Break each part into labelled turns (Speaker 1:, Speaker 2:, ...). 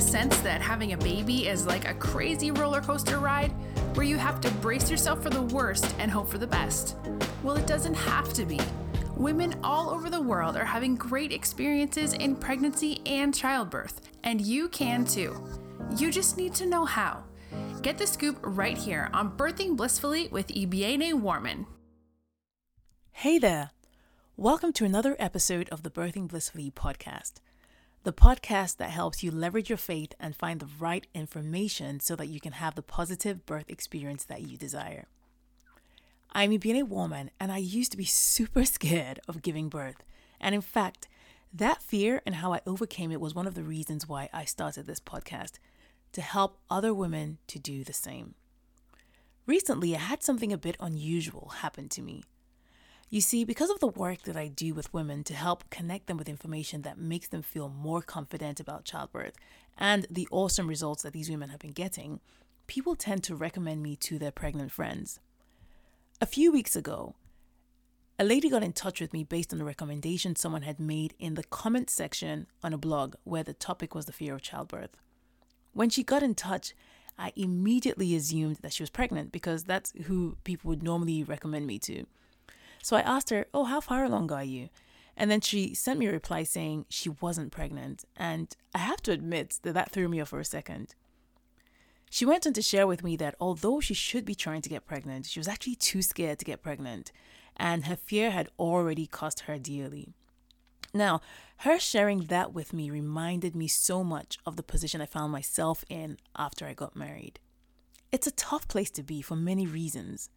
Speaker 1: the sense that having a baby is like a crazy roller coaster ride where you have to brace yourself for the worst and hope for the best? Well, it doesn't have to be. Women all over the world are having great experiences in pregnancy and childbirth, and you can too. You just need to know how. Get the scoop right here on Birthing Blissfully with Ibiene Warman.
Speaker 2: Hey there! Welcome to another episode of the Birthing Blissfully podcast, the podcast that helps you leverage your faith and find the right information so that you can have the positive birth experience that you desire. I'm Ibiene Warman, and I used to be super scared of giving birth. And in fact, that fear and how I overcame it was one of the reasons why I started this podcast to help other women to do the same. Recently, I had something a bit unusual happen to me. You see, because of the work that I do with women to help connect them with information that makes them feel more confident about childbirth and the awesome results that these women have been getting, people tend to recommend me to their pregnant friends. A few weeks ago, a lady got in touch with me based on a recommendation someone had made in the comment section on a blog where the topic was the fear of childbirth. When she got in touch, I immediately assumed that she was pregnant because that's who people would normally recommend me to. So I asked her, Oh, how far along are you? And then she sent me a reply saying she wasn't pregnant. And I have to admit that that threw me off for a second. She went on to share with me that although she should be trying to get pregnant, she was actually too scared to get pregnant, and her fear had already cost her dearly. Now, her sharing that with me reminded me so much of the position I found myself in after I got married. It's a tough place to be for many reasons.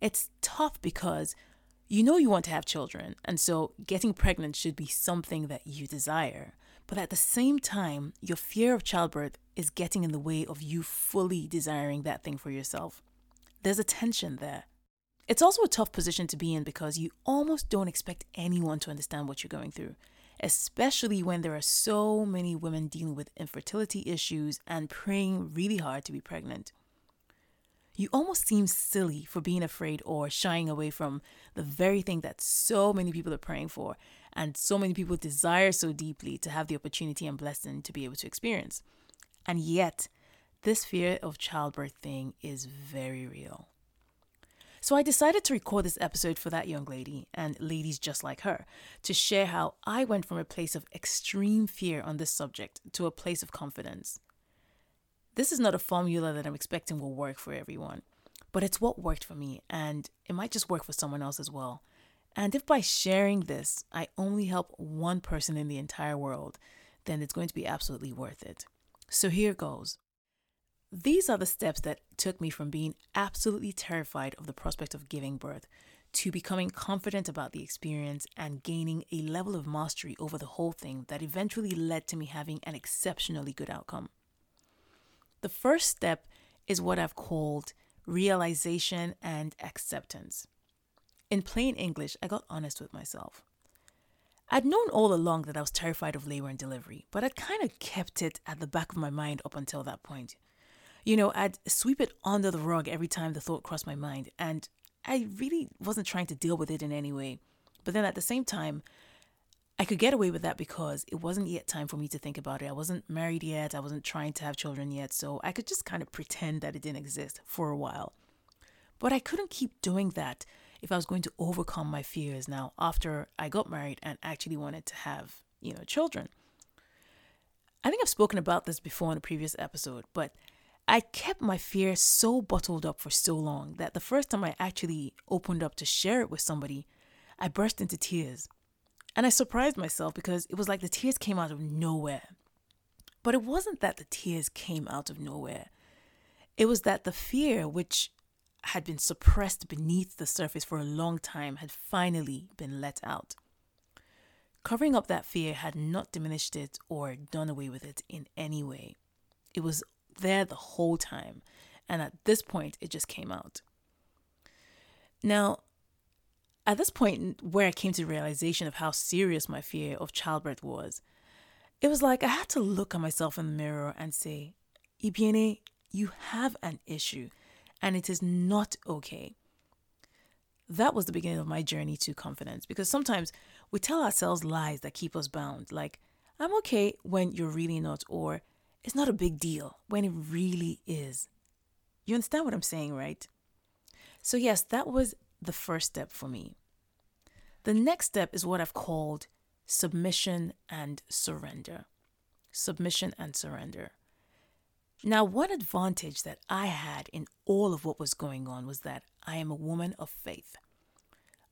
Speaker 2: It's tough because you know you want to have children, and so getting pregnant should be something that you desire. But at the same time, your fear of childbirth is getting in the way of you fully desiring that thing for yourself. There's a tension there. It's also a tough position to be in because you almost don't expect anyone to understand what you're going through, especially when there are so many women dealing with infertility issues and praying really hard to be pregnant you almost seem silly for being afraid or shying away from the very thing that so many people are praying for and so many people desire so deeply to have the opportunity and blessing to be able to experience. And yet, this fear of childbirth thing is very real. So I decided to record this episode for that young lady and ladies just like her to share how I went from a place of extreme fear on this subject to a place of confidence. This is not a formula that I'm expecting will work for everyone, but it's what worked for me, and it might just work for someone else as well. And if by sharing this, I only help one person in the entire world, then it's going to be absolutely worth it. So here goes. These are the steps that took me from being absolutely terrified of the prospect of giving birth to becoming confident about the experience and gaining a level of mastery over the whole thing that eventually led to me having an exceptionally good outcome. The first step is what I've called realization and acceptance. In plain English, I got honest with myself. I'd known all along that I was terrified of labor and delivery, but I'd kind of kept it at the back of my mind up until that point. You know, I'd sweep it under the rug every time the thought crossed my mind, and I really wasn't trying to deal with it in any way. But then at the same time, I could get away with that because it wasn't yet time for me to think about it. I wasn't married yet. I wasn't trying to have children yet. So I could just kind of pretend that it didn't exist for a while. But I couldn't keep doing that if I was going to overcome my fears now after I got married and actually wanted to have, you know, children. I think I've spoken about this before in a previous episode, but I kept my fear so bottled up for so long that the first time I actually opened up to share it with somebody, I burst into tears and I surprised myself because it was like the tears came out of nowhere. But it wasn't that the tears came out of nowhere. It was that the fear, which had been suppressed beneath the surface for a long time, had finally been let out. Covering up that fear had not diminished it or done away with it in any way. It was there the whole time, and at this point, it just came out. Now, at this point, where I came to the realization of how serious my fear of childbirth was, it was like I had to look at myself in the mirror and say, Ibiene, you have an issue and it is not okay. That was the beginning of my journey to confidence because sometimes we tell ourselves lies that keep us bound, like, I'm okay when you're really not, or it's not a big deal when it really is. You understand what I'm saying, right? So, yes, that was the first step for me. The next step is what I've called submission and surrender. Submission and surrender. Now, one advantage that I had in all of what was going on was that I am a woman of faith.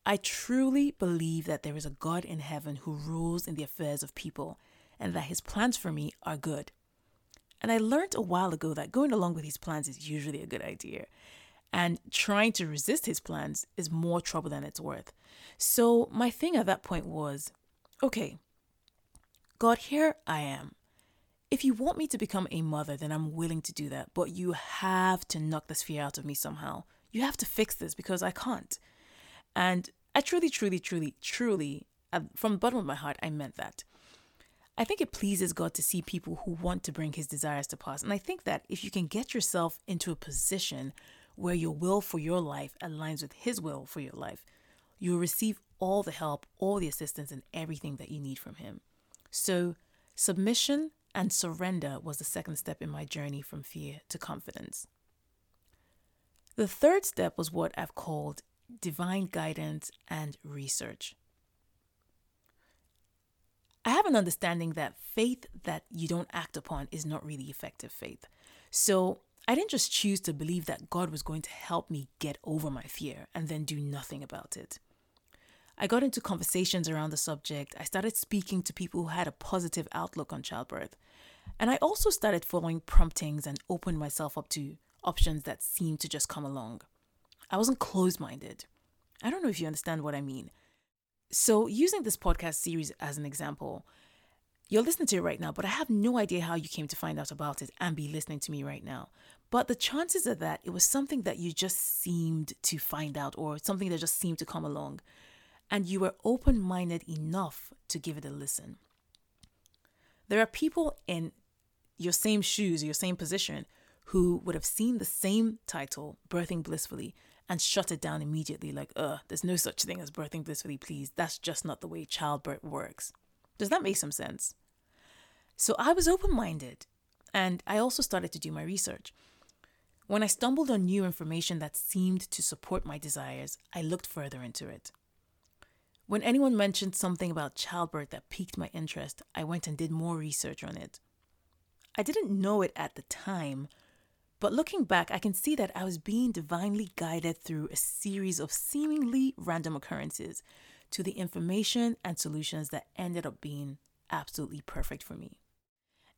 Speaker 2: I truly believe that there is a God in heaven who rules in the affairs of people and that his plans for me are good. And I learned a while ago that going along with his plans is usually a good idea. And trying to resist his plans is more trouble than it's worth. So my thing at that point was okay, God, here I am. If you want me to become a mother, then I'm willing to do that. But you have to knock this fear out of me somehow. You have to fix this because I can't. And I truly, truly, truly, truly, uh, from the bottom of my heart, I meant that. I think it pleases God to see people who want to bring his desires to pass. And I think that if you can get yourself into a position where your will for your life aligns with his will for your life, you will receive all the help, all the assistance, and everything that you need from him. So, submission and surrender was the second step in my journey from fear to confidence. The third step was what I've called divine guidance and research. I have an understanding that faith that you don't act upon is not really effective faith. So I didn't just choose to believe that God was going to help me get over my fear and then do nothing about it. I got into conversations around the subject. I started speaking to people who had a positive outlook on childbirth. And I also started following promptings and opened myself up to options that seemed to just come along. I wasn't closed minded. I don't know if you understand what I mean. So, using this podcast series as an example, you're listening to it right now, but I have no idea how you came to find out about it and be listening to me right now. But the chances are that it was something that you just seemed to find out or something that just seemed to come along, and you were open minded enough to give it a listen. There are people in your same shoes, your same position, who would have seen the same title, Birthing Blissfully, and shut it down immediately, like, ugh, there's no such thing as birthing blissfully, please. That's just not the way childbirth works. Does that make some sense? So I was open minded and I also started to do my research. When I stumbled on new information that seemed to support my desires, I looked further into it. When anyone mentioned something about childbirth that piqued my interest, I went and did more research on it. I didn't know it at the time, but looking back, I can see that I was being divinely guided through a series of seemingly random occurrences to the information and solutions that ended up being absolutely perfect for me.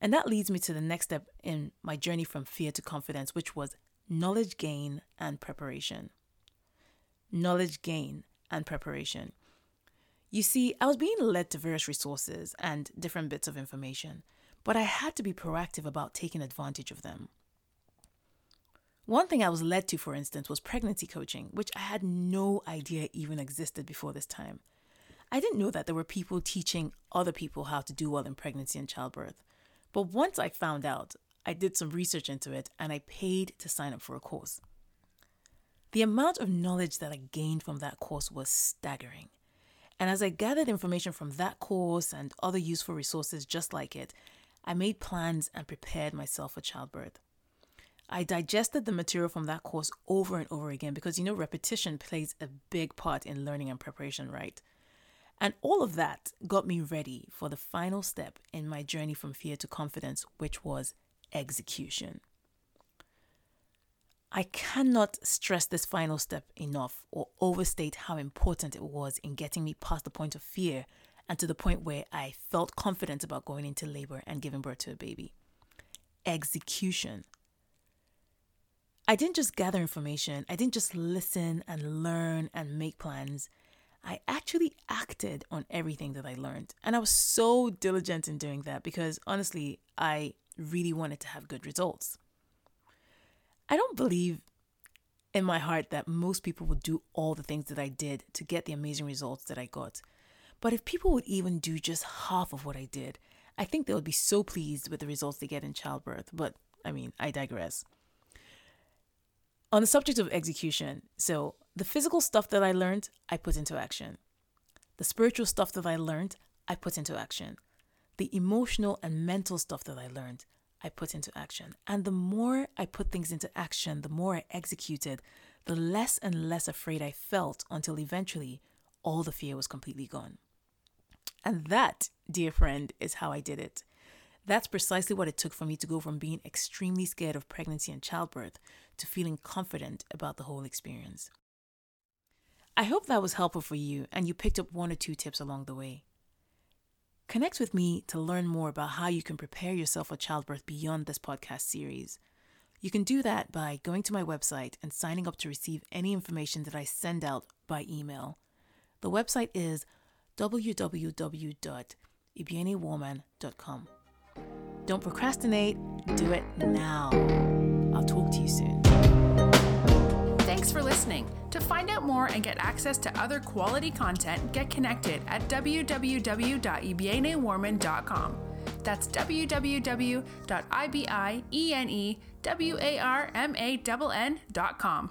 Speaker 2: And that leads me to the next step in my journey from fear to confidence, which was knowledge gain and preparation. Knowledge gain and preparation. You see, I was being led to various resources and different bits of information, but I had to be proactive about taking advantage of them. One thing I was led to, for instance, was pregnancy coaching, which I had no idea even existed before this time. I didn't know that there were people teaching other people how to do well in pregnancy and childbirth. But once I found out, I did some research into it and I paid to sign up for a course. The amount of knowledge that I gained from that course was staggering. And as I gathered information from that course and other useful resources just like it, I made plans and prepared myself for childbirth. I digested the material from that course over and over again because you know repetition plays a big part in learning and preparation, right? And all of that got me ready for the final step in my journey from fear to confidence, which was execution. I cannot stress this final step enough or overstate how important it was in getting me past the point of fear and to the point where I felt confident about going into labor and giving birth to a baby. Execution. I didn't just gather information, I didn't just listen and learn and make plans. I actually acted on everything that I learned. And I was so diligent in doing that because honestly, I really wanted to have good results. I don't believe in my heart that most people would do all the things that I did to get the amazing results that I got. But if people would even do just half of what I did, I think they would be so pleased with the results they get in childbirth. But I mean, I digress. On the subject of execution, so the physical stuff that I learned, I put into action. The spiritual stuff that I learned, I put into action. The emotional and mental stuff that I learned, I put into action. And the more I put things into action, the more I executed, the less and less afraid I felt until eventually all the fear was completely gone. And that, dear friend, is how I did it. That's precisely what it took for me to go from being extremely scared of pregnancy and childbirth to feeling confident about the whole experience. I hope that was helpful for you and you picked up one or two tips along the way. Connect with me to learn more about how you can prepare yourself for childbirth beyond this podcast series. You can do that by going to my website and signing up to receive any information that I send out by email. The website is www.ibienewarman.com. Don't procrastinate, do it now. I'll talk to you soon.
Speaker 1: Thanks for listening. To find out more and get access to other quality content, get connected at www.ibienewarman.com. That's www.ibienewarman.com.